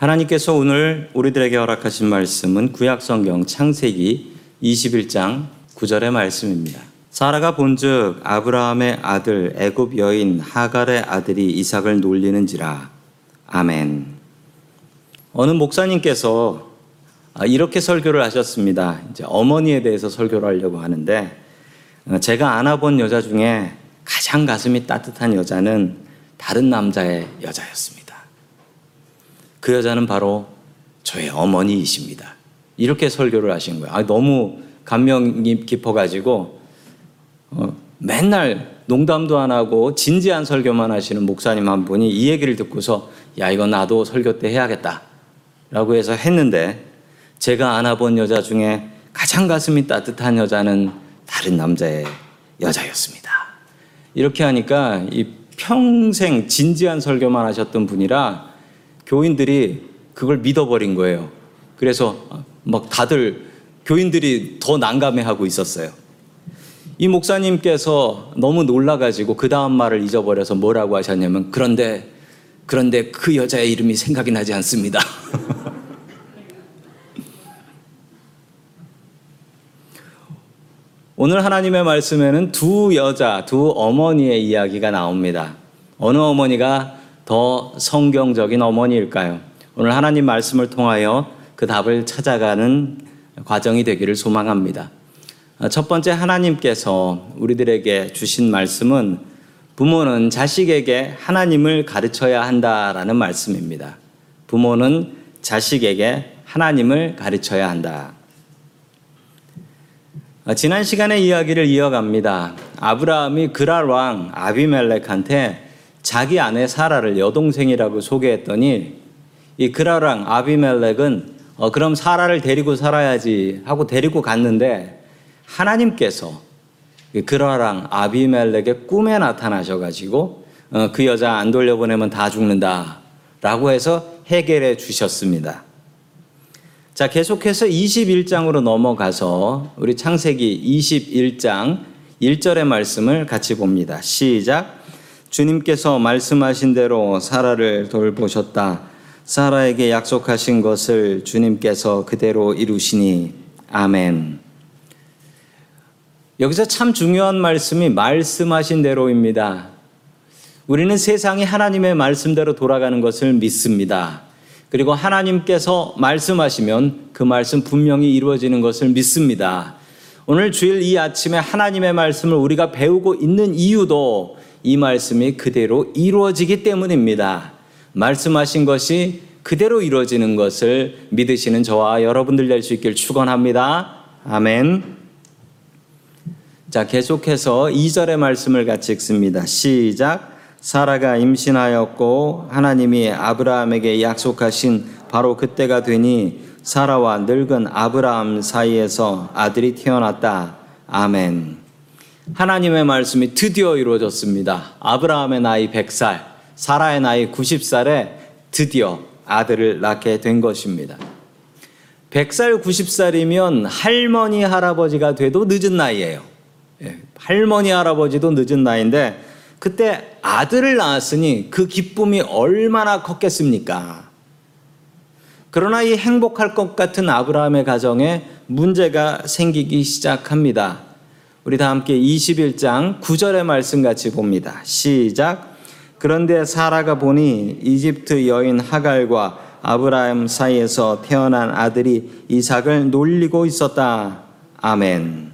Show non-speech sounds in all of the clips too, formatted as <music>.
하나님께서 오늘 우리들에게 허락하신 말씀은 구약성경 창세기 21장 9절의 말씀입니다. 사라가 본즉 아브라함의 아들 애굽 여인 하갈의 아들이 이삭을 놀리는지라. 아멘. 어느 목사님께서 이렇게 설교를 하셨습니다. 이제 어머니에 대해서 설교를 하려고 하는데 제가 안아본 여자 중에 가장 가슴이 따뜻한 여자는 다른 남자의 여자였습니다. 그 여자는 바로 저의 어머니이십니다. 이렇게 설교를 하신 거예요. 아, 너무 감명이 깊어가지고 어, 맨날 농담도 안 하고 진지한 설교만 하시는 목사님 한 분이 이 얘기를 듣고서 야 이거 나도 설교 때 해야겠다라고 해서 했는데 제가 안아본 여자 중에 가장 가슴이 따뜻한 여자는 다른 남자의 여자였습니다. 이렇게 하니까 이 평생 진지한 설교만 하셨던 분이라 교인들이 그걸 믿어버린 거예요. 그래서 막 다들 교인들이 더 난감해하고 있었어요. 이 목사님께서 너무 놀라가지고 그 다음 말을 잊어버려서 뭐라고 하셨냐면 그런데 그런데 그 여자의 이름이 생각이 나지 않습니다. <laughs> 오늘 하나님의 말씀에는 두 여자, 두 어머니의 이야기가 나옵니다. 어느 어머니가 더 성경적인 어머니일까요? 오늘 하나님 말씀을 통하여 그 답을 찾아가는 과정이 되기를 소망합니다. 첫 번째 하나님께서 우리들에게 주신 말씀은 부모는 자식에게 하나님을 가르쳐야 한다라는 말씀입니다. 부모는 자식에게 하나님을 가르쳐야 한다. 지난 시간의 이야기를 이어갑니다. 아브라함이 그랄 왕 아비멜렉한테 자기 아내 사라를 여동생이라고 소개했더니 이왕 아비멜렉은 어, 그럼 사라를 데리고 살아야지 하고 데리고 갔는데 하나님께서 왕 아비멜렉의 꿈에 나타나셔가지고 어, 그 여자 안 돌려보내면 다 죽는다 라고 해서 해결해 주셨습니다. 자, 계속해서 21장으로 넘어가서 우리 창세기 21장 1절의 말씀을 같이 봅니다. 시작. 주님께서 말씀하신 대로 사라를 돌보셨다. 사라에게 약속하신 것을 주님께서 그대로 이루시니 아멘. 여기서 참 중요한 말씀이 말씀하신 대로입니다. 우리는 세상이 하나님의 말씀대로 돌아가는 것을 믿습니다. 그리고 하나님께서 말씀하시면 그 말씀 분명히 이루어지는 것을 믿습니다. 오늘 주일 이 아침에 하나님의 말씀을 우리가 배우고 있는 이유도 이 말씀이 그대로 이루어지기 때문입니다. 말씀하신 것이 그대로 이루어지는 것을 믿으시는 저와 여러분들 될 수 있길 축원합니다. 아멘. 자, 계속해서 2절의 말씀을 같이 읽습니다. 시작. 사라가 임신하였고 하나님이 아브라함에게 약속하신 바로 그때가 되니 사라와 늙은 아브라함 사이에서 아들이 태어났다. 아멘. 하나님의 말씀이 드디어 이루어졌습니다. 아브라함의 나이 100살, 사라의 나이 90살에 드디어 아들을 낳게 된 것입니다. 100살, 90살이면 할머니, 할아버지가 돼도 늦은 나이예요. 예, 할머니, 할아버지도 늦은 나이인데 그때 아들을 낳았으니 그 기쁨이 얼마나 컸겠습니까? 그러나 이 행복할 것 같은 아브라함의 가정에 문제가 생기기 시작합니다. 우리 다 함께 21장 9절의 말씀 같이 봅니다. 시작. 그런데 사라가 보니 이집트 여인 하갈과 아브라함 사이에서 태어난 아들이 이삭을 놀리고 있었다. 아멘.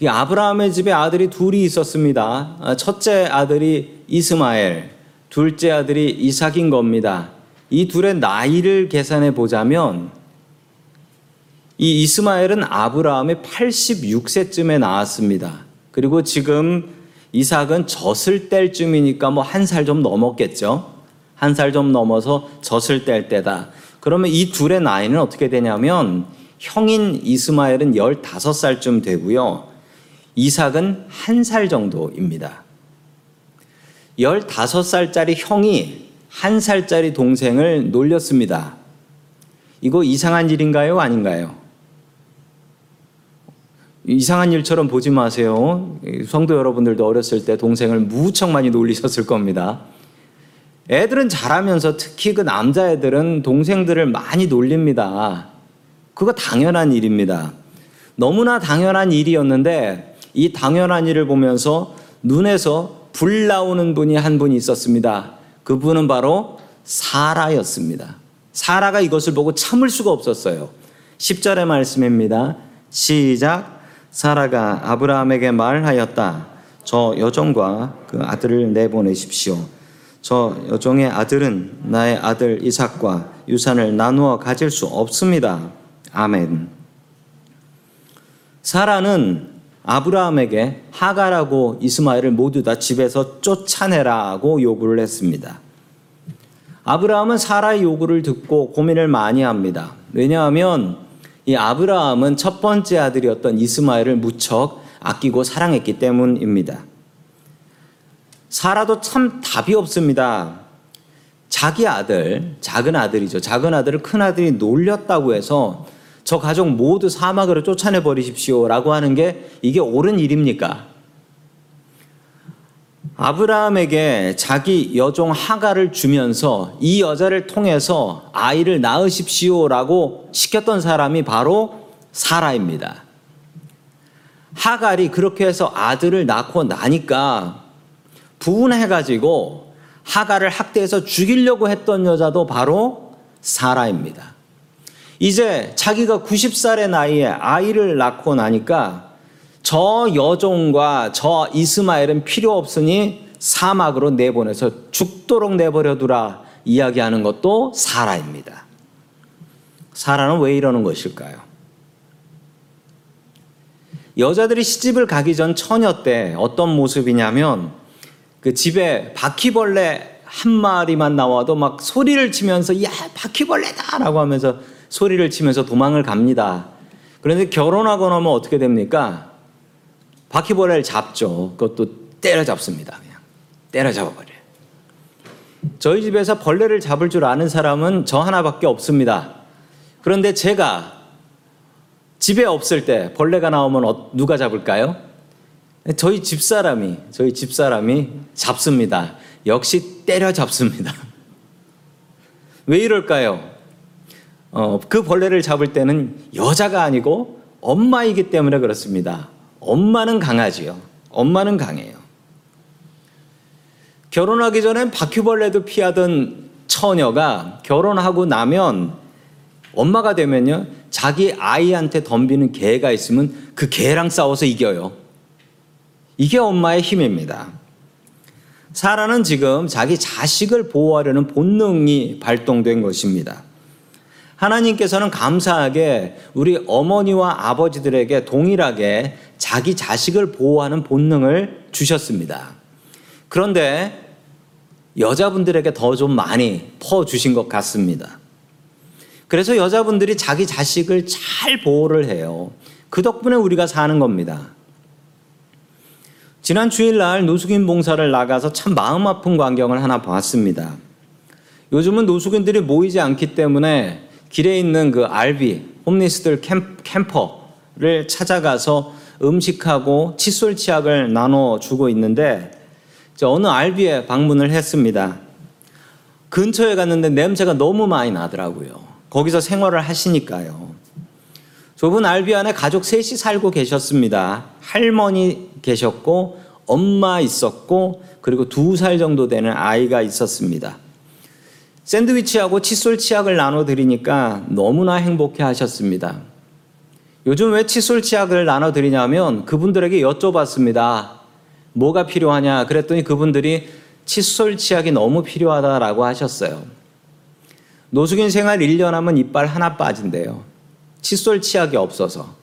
이 아브라함의 집에 아들이 둘이 있었습니다. 아, 첫째 아들이 이스마엘, 둘째 아들이 이삭인 겁니다. 이 둘의 나이를 계산해 보자면 이 이스마엘은 아브라함의 86세쯤에 나왔습니다. 그리고 지금 이삭은 젖을 뗄 쯤이니까 뭐 한 살 좀 넘었겠죠. 한 살 좀 넘어서 젖을 뗄 때다. 그러면 이 둘의 나이는 어떻게 되냐면 형인 이스마엘은 15살쯤 되고요. 이삭은 한 살 정도입니다. 15살짜리 형이 한 살짜리 동생을 놀렸습니다. 이거 이상한 일인가요? 아닌가요? 이상한 일처럼 보지 마세요. 성도 여러분들도 어렸을 때 동생을 무척 많이 놀리셨을 겁니다. 애들은 잘하면서 특히 그 남자애들은 동생들을 많이 놀립니다. 그거 당연한 일입니다. 너무나 당연한 일이었는데 이 당연한 일을 보면서 눈에서 불 나오는 분이 한 분이 있었습니다. 그분은 바로 사라였습니다. 사라가 이것을 보고 참을 수가 없었어요. 10절의 말씀입니다. 시작. 사라가 아브라함에게 말하였다. 저 여종과 그 아들을 내보내십시오. 저 여종의 아들은 나의 아들 이삭과 유산을 나누어 가질 수 없습니다. 아멘. 사라는 아브라함에게 하가라고 이스마엘을 모두 다 집에서 쫓아내라고 요구를 했습니다. 아브라함은 사라의 요구를 듣고 고민을 많이 합니다. 왜냐하면 이 아브라함은 첫 번째 아들이었던 이스마엘을 무척 아끼고 사랑했기 때문입니다. 사라도 참 답이 없습니다. 자기 아들, 작은 아들이죠. 작은 아들을 큰 아들이 놀렸다고 해서 저 가족 모두 사막으로 쫓아내 버리십시오 라고 하는 게 이게 옳은 일입니까? 아브라함에게 자기 여종 하가를 주면서 이 여자를 통해서 아이를 낳으십시오라고 시켰던 사람이 바로 사라입니다. 하갈이 그렇게 해서 아들을 낳고 나니까 분해가지고 하갈을 학대해서 죽이려고 했던 여자도 바로 사라입니다. 이제 자기가 90살의 나이에 아이를 낳고 나니까 저 여종과 저 이스마엘은 필요 없으니 사막으로 내보내서 죽도록 내버려두라 이야기하는 것도 사라입니다. 사라는 왜 이러는 것일까요? 여자들이 시집을 가기 전 처녀 때 어떤 모습이냐면 그 집에 바퀴벌레 한 마리만 나와도 막 소리를 치면서 야 바퀴벌레다라고 하면서 소리를 치면서 도망을 갑니다. 그런데 결혼하고 나면 어떻게 됩니까? 바퀴벌레를 잡죠. 그것도 때려잡습니다. 그냥 때려잡아버려요. 저희 집에서 벌레를 잡을 줄 아는 사람은 저 하나밖에 없습니다. 그런데 제가 집에 없을 때 벌레가 나오면 어, 누가 잡을까요? 저희 집사람이 저희 집사람이 잡습니다. 역시 때려잡습니다. <laughs> 왜 이럴까요? 어, 그 벌레를 잡을 때는 여자가 아니고 엄마이기 때문에 그렇습니다. 엄마는 강하지요. 엄마는 강해요. 결혼하기 전엔 바퀴벌레도 피하던 처녀가 결혼하고 나면 엄마가 되면요. 자기 아이한테 덤비는 개가 있으면 그 개랑 싸워서 이겨요. 이게 엄마의 힘입니다. 사라는 지금 자기 자식을 보호하려는 본능이 발동된 것입니다. 하나님께서는 감사하게 우리 어머니와 아버지들에게 동일하게 자기 자식을 보호하는 본능을 주셨습니다. 그런데 여자분들에게 더 좀 많이 퍼주신 것 같습니다. 그래서 여자분들이 자기 자식을 잘 보호를 해요. 그 덕분에 우리가 사는 겁니다. 지난 주일날 노숙인 봉사를 나가서 참 마음 아픈 광경을 하나 봤습니다. 요즘은 노숙인들이 모이지 않기 때문에 길에 있는 그 알비, 홈리스들 캠퍼를 찾아가서 음식하고 칫솔 치약을 나눠 주고 있는데 어느 알비에 방문을 했습니다. 근처에 갔는데 냄새가 너무 많이 나더라고요. 거기서 생활을 하시니까요. 좁은 알비 안에 가족 셋이 살고 계셨습니다. 할머니 계셨고, 엄마 있었고, 그리고 두 살 정도 되는 아이가 있었습니다. 샌드위치하고 칫솔 치약을 나눠 드리니까 너무나 행복해 하셨습니다. 요즘 왜 칫솔 치약을 나눠 드리냐면 그분들에게 여쭤봤습니다. 뭐가 필요하냐? 그랬더니 그분들이 칫솔 치약이 너무 필요하다라고 하셨어요. 노숙인 생활 1년 하면 이빨 하나 빠진대요. 칫솔 치약이 없어서.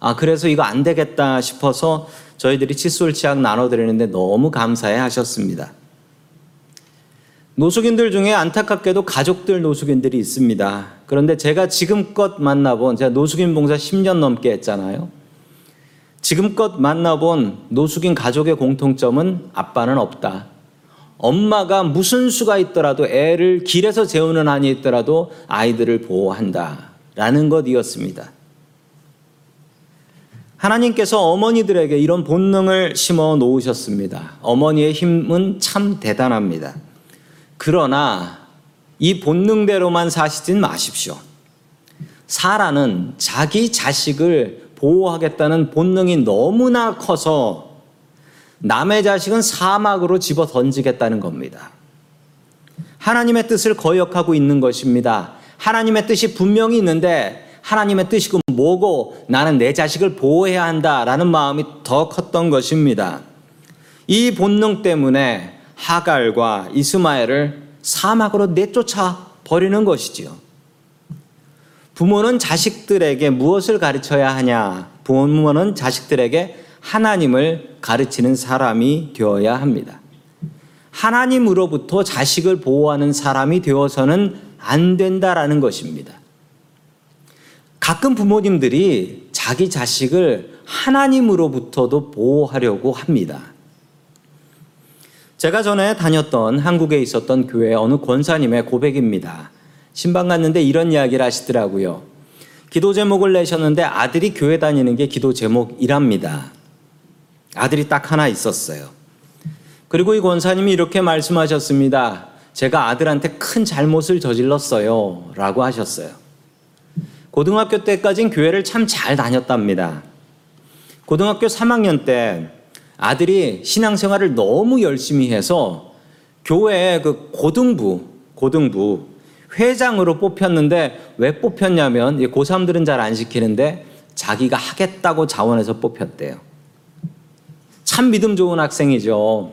아, 그래서 이거 안 되겠다 싶어서 저희들이 칫솔 치약 나눠드리는데 너무 감사해 하셨습니다. 노숙인들 중에 안타깝게도 가족들 노숙인들이 있습니다. 그런데 제가 지금껏 만나본, 제가 노숙인 봉사 10년 넘게 했잖아요. 지금껏 만나본 노숙인 가족의 공통점은 아빠는 없다. 엄마가 무슨 수가 있더라도 애를 길에서 재우는 한이 있더라도 아이들을 보호한다. 라는 것이었습니다. 하나님께서 어머니들에게 이런 본능을 심어 놓으셨습니다. 어머니의 힘은 참 대단합니다. 그러나 이 본능대로만 사시진 마십시오. 사라는 자기 자식을 보호하겠다는 본능이 너무나 커서 남의 자식은 사막으로 집어 던지겠다는 겁니다. 하나님의 뜻을 거역하고 있는 것입니다. 하나님의 뜻이 분명히 있는데 하나님의 뜻이 그 뭐고 나는 내 자식을 보호해야 한다라는 마음이 더 컸던 것입니다. 이 본능 때문에 하갈과 이스마엘을 사막으로 내쫓아 버리는 것이지요. 부모는 자식들에게 무엇을 가르쳐야 하냐? 부모는 자식들에게 하나님을 가르치는 사람이 되어야 합니다. 하나님으로부터 자식을 보호하는 사람이 되어서는 안 된다라는 것입니다. 가끔 부모님들이 자기 자식을 하나님으로부터도 보호하려고 합니다. 제가 전에 다녔던 한국에 있었던 교회 어느 권사님의 고백입니다. 신방 갔는데 이런 이야기를 하시더라고요. 기도 제목을 내셨는데 아들이 교회 다니는 게 기도 제목이랍니다. 아들이 딱 하나 있었어요. 그리고 이 권사님이 이렇게 말씀하셨습니다. 제가 아들한테 큰 잘못을 저질렀어요. 라고 하셨어요. 고등학교 때까진 교회를 참 잘 다녔답니다. 고등학교 3학년 때 아들이 신앙생활을 너무 열심히 해서 교회 그 고등부, 고등부 회장으로 뽑혔는데 왜 뽑혔냐면 고3들은 잘 안 시키는데 자기가 하겠다고 자원해서 뽑혔대요. 참 믿음 좋은 학생이죠.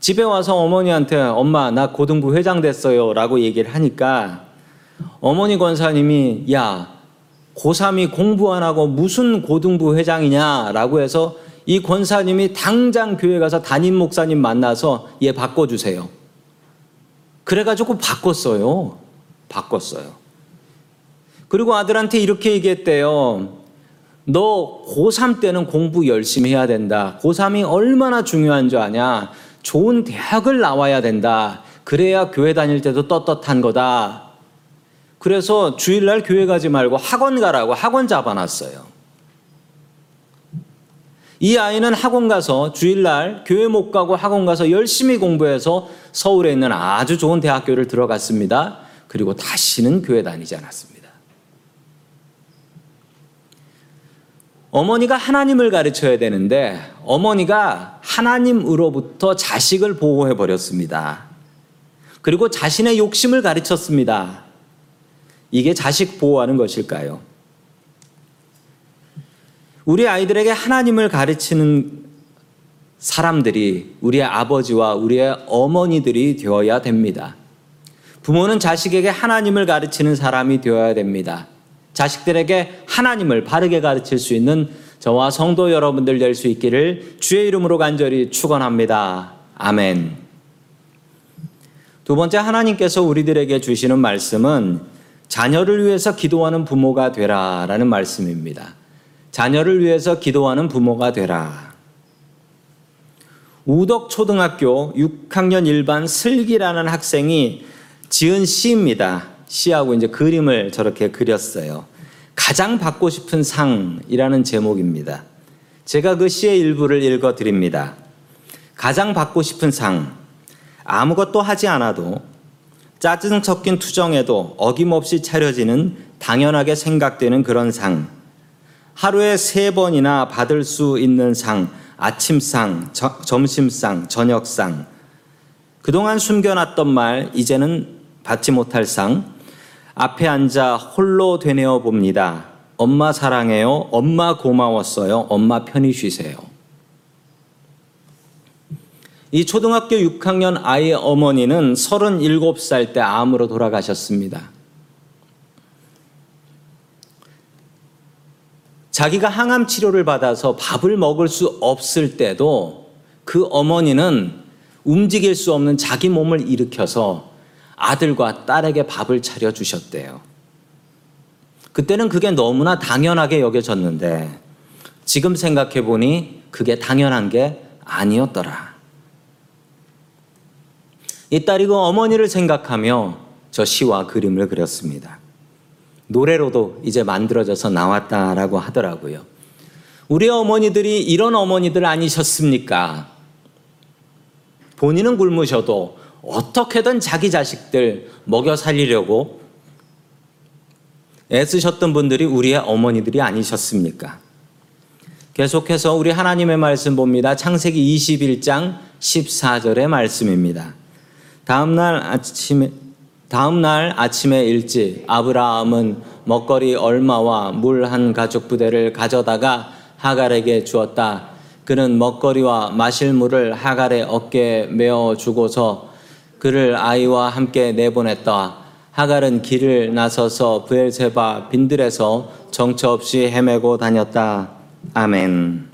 집에 와서 어머니한테 엄마 나 고등부 회장 됐어요 라고 얘기를 하니까 어머니 권사님이 야 고3이 공부 안 하고 무슨 고등부 회장이냐 라고 해서 이 권사님이 당장 교회 가서 담임 목사님 만나서 얘 바꿔주세요. 그래가지고 바꿨어요. 바꿨어요. 그리고 아들한테 이렇게 얘기했대요. 너 고3 때는 공부 열심히 해야 된다. 고3이 얼마나 중요한 줄 아냐. 좋은 대학을 나와야 된다. 그래야 교회 다닐 때도 떳떳한 거다. 그래서 주일날 교회 가지 말고 학원 가라고 학원 잡아놨어요. 이 아이는 학원 가서 주일날 교회 못 가고 학원 가서 열심히 공부해서 서울에 있는 아주 좋은 대학교를 들어갔습니다. 그리고 다시는 교회 다니지 않았습니다. 어머니가 하나님을 가르쳐야 되는데 어머니가 하나님으로부터 자식을 보호해 버렸습니다. 그리고 자신의 욕심을 가르쳤습니다. 이게 자식 보호하는 것일까요? 우리 아이들에게 하나님을 가르치는 사람들이 우리의 아버지와 우리의 어머니들이 되어야 됩니다. 부모는 자식에게 하나님을 가르치는 사람이 되어야 됩니다. 자식들에게 하나님을 바르게 가르칠 수 있는 저와 성도 여러분들 될 수 있기를 주의 이름으로 간절히 축원합니다. 아멘. 두 번째 하나님께서 우리들에게 주시는 말씀은 자녀를 위해서 기도하는 부모가 되라라는 말씀입니다. 자녀를 위해서 기도하는 부모가 되라. 우덕 초등학교 6학년 일반 슬기라는 학생이 지은 시입니다. 시하고 이제 그림을 저렇게 그렸어요. 가장 받고 싶은 상이라는 제목입니다. 제가 그 시의 일부를 읽어 드립니다. 가장 받고 싶은 상. 아무것도 하지 않아도 짜증 섞인 투정에도 어김없이 차려지는 당연하게 생각되는 그런 상. 하루에 세 번이나 받을 수 있는 상. 아침상, 저, 점심상, 저녁상. 그동안 숨겨놨던 말, 이제는 받지 못할 상. 앞에 앉아 홀로 되뇌어 봅니다. 엄마 사랑해요. 엄마 고마웠어요. 엄마 편히 쉬세요. 이 초등학교 6학년 아이의 어머니는 37살 때 암으로 돌아가셨습니다. 자기가 항암 치료를 받아서 밥을 먹을 수 없을 때도 그 어머니는 움직일 수 없는 자기 몸을 일으켜서 아들과 딸에게 밥을 차려 주셨대요. 그때는 그게 너무나 당연하게 여겨졌는데 지금 생각해 보니 그게 당연한 게 아니었더라. 이 딸이 그 어머니를 생각하며 저 시와 그림을 그렸습니다. 노래로도 이제 만들어져서 나왔다라고 하더라고요. 우리 어머니들이 이런 어머니들 아니셨습니까? 본인은 굶으셔도 어떻게든 자기 자식들 먹여 살리려고 애쓰셨던 분들이 우리의 어머니들이 아니셨습니까? 계속해서 우리 하나님의 말씀 봅니다. 창세기 21장 14절의 말씀입니다. 다음 날 아침에 다음 날 아침에 일찍 아브라함은 먹거리 얼마와 물 한 가죽 부대를 가져다가 하갈에게 주었다. 그는 먹거리와 마실 물을 하갈의 어깨에 메어 주고서 그를 아이와 함께 내보냈다. 하갈은 길을 나서서 부엘세바 빈들에서 정처 없이 헤매고 다녔다. 아멘.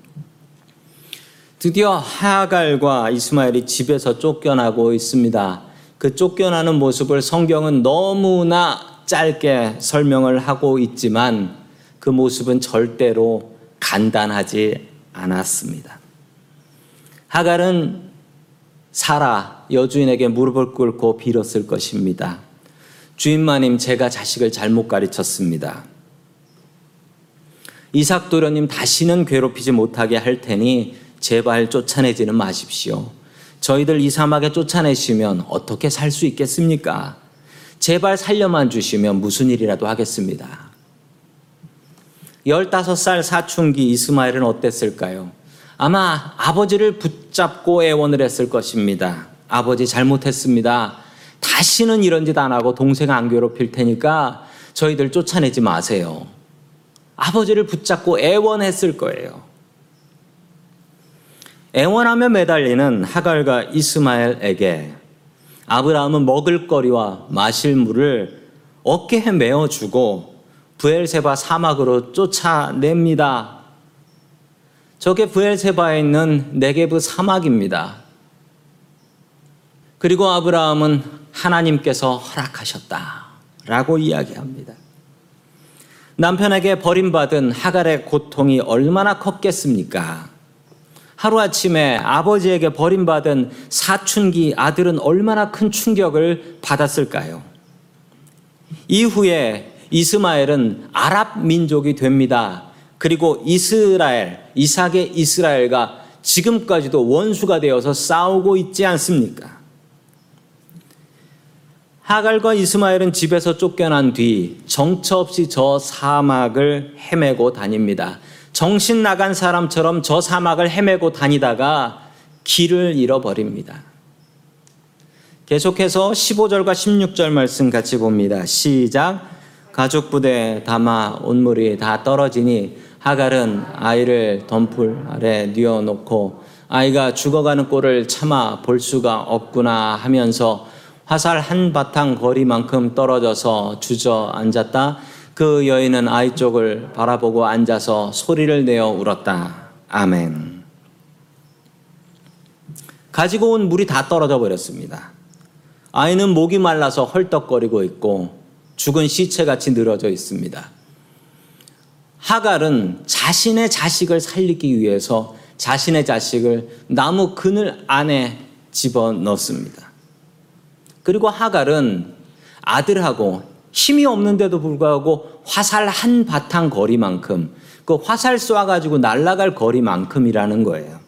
드디어 하갈과 이스마엘이 집에서 쫓겨나고 있습니다. 그 쫓겨나는 모습을 성경은 너무나 짧게 설명을 하고 있지만 그 모습은 절대로 간단하지 않았습니다. 하갈은 사라 여주인에게 무릎을 꿇고 빌었을 것입니다. 주인마님 제가 자식을 잘못 가르쳤습니다. 이삭 도련님 다시는 괴롭히지 못하게 할 테니 제발 쫓아내지는 마십시오. 저희들 이 사막에 쫓아내시면 어떻게 살 수 있겠습니까? 제발 살려만 주시면 무슨 일이라도 하겠습니다. 15살 사춘기 이스마엘은 어땠을까요? 아마 아버지를 붙잡고 애원을 했을 것입니다. 아버지 잘못했습니다. 다시는 이런 짓 안 하고 동생 안 괴롭힐 테니까 저희들 쫓아내지 마세요. 아버지를 붙잡고 애원했을 거예요. 애원하며 매달리는 하갈과 이스마엘에게 아브라함은 먹을 거리와 마실 물을 어깨에 메어주고 부엘세바 사막으로 쫓아냅니다. 저게 부엘세바에 있는 네게브 사막입니다. 그리고 아브라함은 하나님께서 허락하셨다. 라고 이야기합니다. 남편에게 버림받은 하갈의 고통이 얼마나 컸겠습니까? 하루아침에 아버지에게 버림받은 사춘기 아들은 얼마나 큰 충격을 받았을까요? 이후에 이스마엘은 아랍 민족이 됩니다. 그리고 이스라엘, 이삭의 이스라엘과 지금까지도 원수가 되어서 싸우고 있지 않습니까? 하갈과 이스마엘은 집에서 쫓겨난 뒤 정처 없이 저 사막을 헤매고 다닙니다. 정신 나간 사람처럼 저 사막을 헤매고 다니다가 길을 잃어버립니다. 계속해서 15절과 16절 말씀 같이 봅니다. 시작. 가죽 부대 담아 온물이 다 떨어지니 하갈은 아이를 덤불 아래 뉘어놓고 아이가 죽어가는 꼴을 참아 볼 수가 없구나 하면서 화살 한 바탕 거리만큼 떨어져서 주저앉았다. 그 여인은 아이 쪽을 바라보고 앉아서 소리를 내어 울었다. 아멘. 가지고 온 물이 다 떨어져 버렸습니다. 아이는 목이 말라서 헐떡거리고 있고 죽은 시체같이 늘어져 있습니다. 하갈은 자신의 자식을 살리기 위해서 자신의 자식을 나무 그늘 안에 집어 넣습니다. 그리고 하갈은 아들하고 힘이 없는데도 불구하고 화살 한 바탕 거리만큼 그 화살 쏴가지고 날아갈 거리만큼이라는 거예요.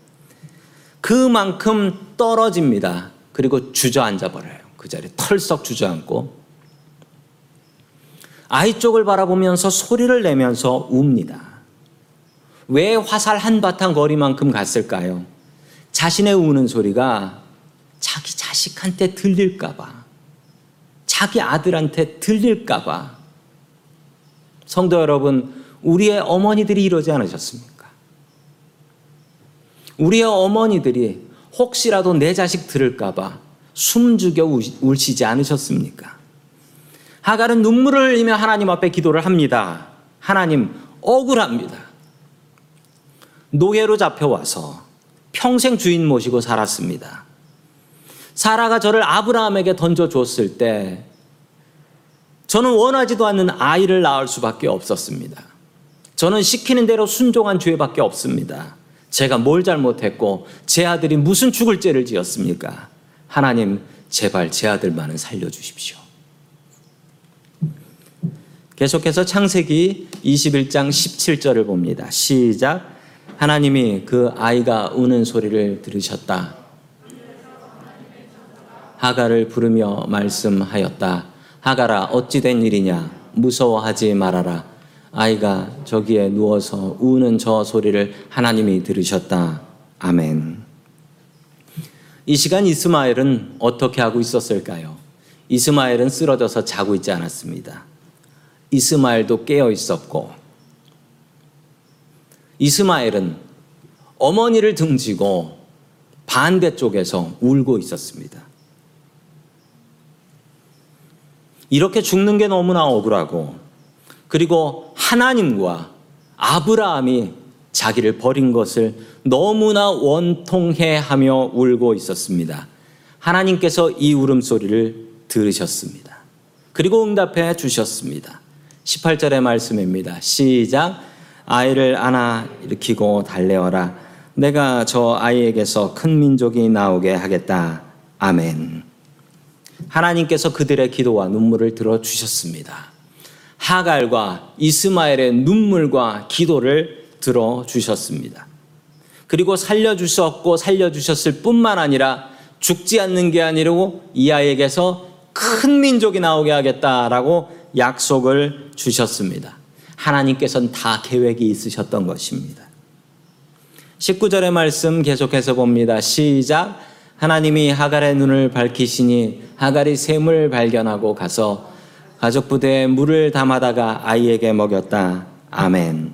그만큼 떨어집니다. 그리고 주저앉아 버려요. 그 자리에 털썩 주저앉고 아이 쪽을 바라보면서 소리를 내면서 웁니다. 왜 화살 한 바탕 거리만큼 갔을까요? 자신의 우는 소리가 자기 자식한테 들릴까봐, 자기 아들한테 들릴까봐. 성도 여러분, 우리의 어머니들이 이러지 않으셨습니까? 우리의 어머니들이 혹시라도 내 자식 들을까봐 숨죽여 울시지 않으셨습니까? 하갈은 눈물을 흘리며 하나님 앞에 기도를 합니다. 하나님, 억울합니다. 노예로 잡혀와서 평생 주인 모시고 살았습니다. 사라가 저를 아브라함에게 던져줬을 때 저는 원하지도 않는 아이를 낳을 수밖에 없었습니다. 저는 시키는 대로 순종한 죄밖에 없습니다. 제가 뭘 잘못했고 제 아들이 무슨 죽을 죄를 지었습니까? 하나님 제발 제 아들만은 살려주십시오. 계속해서 창세기 21장 17절을 봅니다. 시작. 하나님이 그 아이가 우는 소리를 들으셨다. 하가를 부르며 말씀하였다. 하가라 어찌 된 일이냐 무서워하지 말아라. 아이가 저기에 누워서 우는 저 소리를 하나님이 들으셨다. 아멘. 이 시간 이스마엘은 어떻게 하고 있었을까요? 이스마엘은 쓰러져서 자고 있지 않았습니다. 이스마엘도 깨어 있었고, 이스마엘은 어머니를 등지고 반대쪽에서 울고 있었습니다. 이렇게 죽는 게 너무나 억울하고, 그리고 하나님과 아브라함이 자기를 버린 것을 너무나 원통해 하며 울고 있었습니다. 하나님께서 이 울음소리를 들으셨습니다. 그리고 응답해 주셨습니다. 18절의 말씀입니다. 시작. 아이를 안아 일으키고 달래어라. 내가 저 아이에게서 큰 민족이 나오게 하겠다. 아멘. 하나님께서 그들의 기도와 눈물을 들어주셨습니다. 하갈과 이스마엘의 눈물과 기도를 들어주셨습니다. 그리고 살려주셨고 살려주셨을 뿐만 아니라 죽지 않는 게 아니고 이 아이에게서 큰 민족이 나오게 하겠다라고 약속을 주셨습니다. 하나님께서는 다 계획이 있으셨던 것입니다. 19절의 말씀 계속해서 봅니다. 시작. 하나님이 하갈의 눈을 밝히시니 하갈이 샘을 발견하고 가서 가족 부대에 물을 담아다가 아이에게 먹였다. 아멘.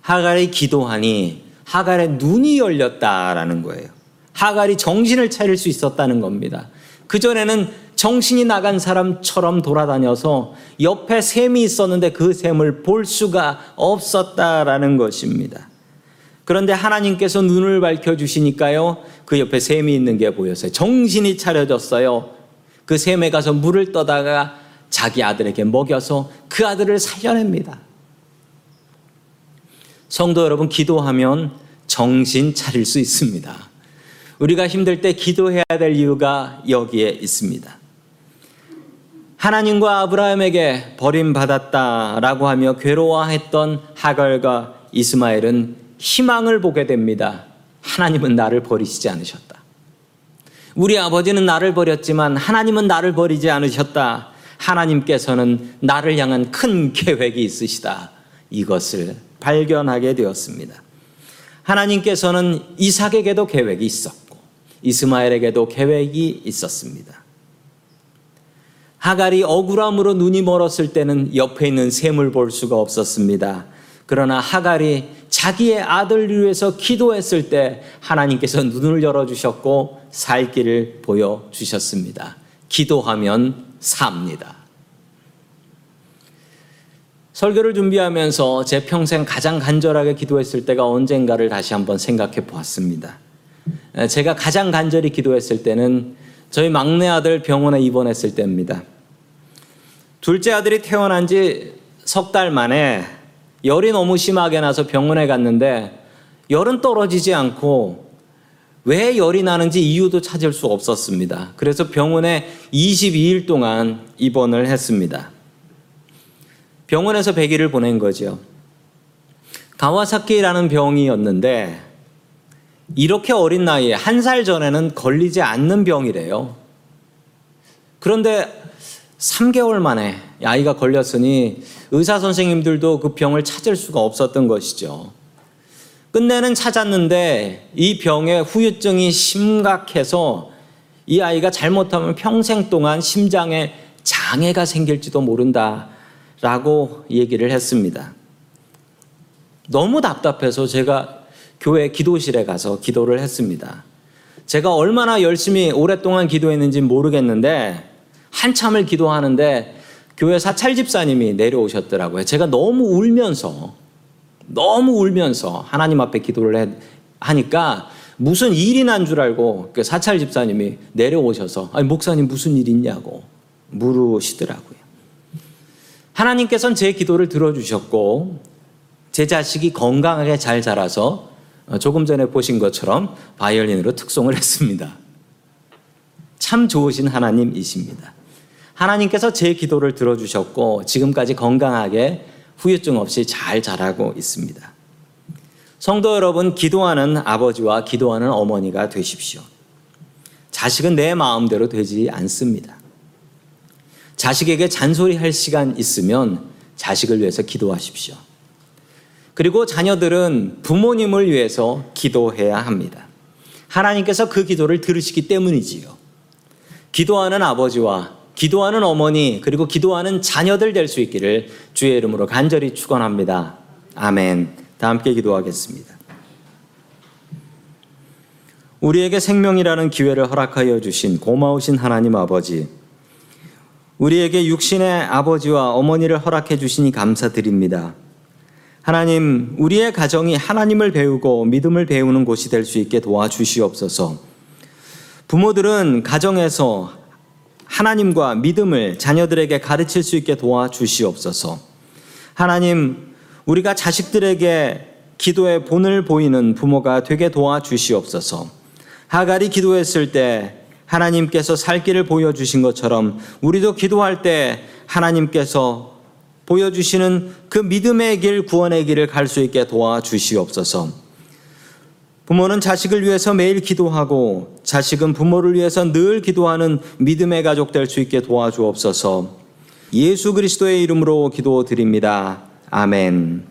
하갈이 기도하니 하갈의 눈이 열렸다라는 거예요. 하갈이 정신을 차릴 수 있었다는 겁니다. 그전에는 정신이 나간 사람처럼 돌아다녀서 옆에 샘이 있었는데 그 샘을 볼 수가 없었다라는 것입니다. 그런데 하나님께서 눈을 밝혀주시니까요, 그 옆에 샘이 있는 게 보였어요. 정신이 차려졌어요. 그 샘에 가서 물을 떠다가 자기 아들에게 먹여서 그 아들을 살려냅니다. 성도 여러분, 기도하면 정신 차릴 수 있습니다. 우리가 힘들 때 기도해야 될 이유가 여기에 있습니다. 하나님과 아브라함에게 버림받았다라고 하며 괴로워했던 하갈과 이스마엘은 희망을 보게 됩니다. 하나님은 나를 버리시지 않으셨다. 우리 아버지는 나를 버렸지만 하나님은 나를 버리지 않으셨다. 하나님께서는 나를 향한 큰 계획이 있으시다. 이것을 발견하게 되었습니다. 하나님께서는 이삭에게도 계획이 있었고 이스마엘에게도 계획이 있었습니다. 하갈이 억울함으로 눈이 멀었을 때는 옆에 있는 샘을 볼 수가 없었습니다. 그러나 하갈이 자기의 아들을 위해서 기도했을 때 하나님께서 눈을 열어주셨고 살 길을 보여주셨습니다. 기도하면 삽니다. 설교를 준비하면서 제 평생 가장 간절하게 기도했을 때가 언젠가를 다시 한번 생각해 보았습니다. 제가 가장 간절히 기도했을 때는 저희 막내 아들 병원에 입원했을 때입니다. 둘째 아들이 태어난 지 석 달 만에 열이 너무 심하게 나서 병원에 갔는데 열은 떨어지지 않고 왜 열이 나는지 이유도 찾을 수 없었습니다. 그래서 병원에 22일 동안 입원을 했습니다. 병원에서 100일을 보낸 거죠. 가와사키라는 병이었는데 이렇게 어린 나이에 한 살 전에는 걸리지 않는 병이래요. 그런데 3개월 만에 아이가 걸렸으니 의사 선생님들도 그 병을 찾을 수가 없었던 것이죠. 끝내는 찾았는데 이 병의 후유증이 심각해서 이 아이가 잘못하면 평생 동안 심장에 장애가 생길지도 모른다라고 얘기를 했습니다. 너무 답답해서 제가 교회 기도실에 가서 기도를 했습니다. 제가 얼마나 열심히 오랫동안 기도했는지 모르겠는데 한참을 기도하는데 교회 사찰 집사님이 내려오셨더라고요. 제가 너무 울면서 너무 울면서 하나님 앞에 기도를 하니까 무슨 일이 난 줄 알고 그 사찰 집사님이 내려오셔서 아니 목사님 무슨 일 있냐고 물으시더라고요. 하나님께서는 제 기도를 들어주셨고 제 자식이 건강하게 잘 자라서 조금 전에 보신 것처럼 바이올린으로 특송을 했습니다. 참 좋으신 하나님이십니다. 하나님께서 제 기도를 들어주셨고 지금까지 건강하게 후유증 없이 잘 자라고 있습니다. 성도 여러분, 기도하는 아버지와 기도하는 어머니가 되십시오. 자식은 내 마음대로 되지 않습니다. 자식에게 잔소리할 시간 있으면 자식을 위해서 기도하십시오. 그리고 자녀들은 부모님을 위해서 기도해야 합니다. 하나님께서 그 기도를 들으시기 때문이지요. 기도하는 아버지와 기도하는 어머니 그리고 기도하는 자녀들 될 수 있기를 주의 이름으로 간절히 축원합니다. 아멘. 다 함께 기도하겠습니다. 우리에게 생명이라는 기회를 허락하여 주신 고마우신 하나님 아버지. 우리에게 육신의 아버지와 어머니를 허락해 주시니 감사드립니다. 하나님, 우리의 가정이 하나님을 배우고 믿음을 배우는 곳이 될 수 있게 도와주시옵소서. 부모들은 가정에서 하나님과 믿음을 자녀들에게 가르칠 수 있게 도와주시옵소서. 하나님, 우리가 자식들에게 기도의 본을 보이는 부모가 되게 도와주시옵소서. 하갈이 기도했을 때 하나님께서 살 길을 보여주신 것처럼 우리도 기도할 때 하나님께서 보여주시는 그 믿음의 길, 구원의 길을 갈 수 있게 도와주시옵소서. 부모는 자식을 위해서 매일 기도하고 자식은 부모를 위해서 늘 기도하는 믿음의 가족 될 수 있게 도와주옵소서. 예수 그리스도의 이름으로 기도드립니다. 아멘.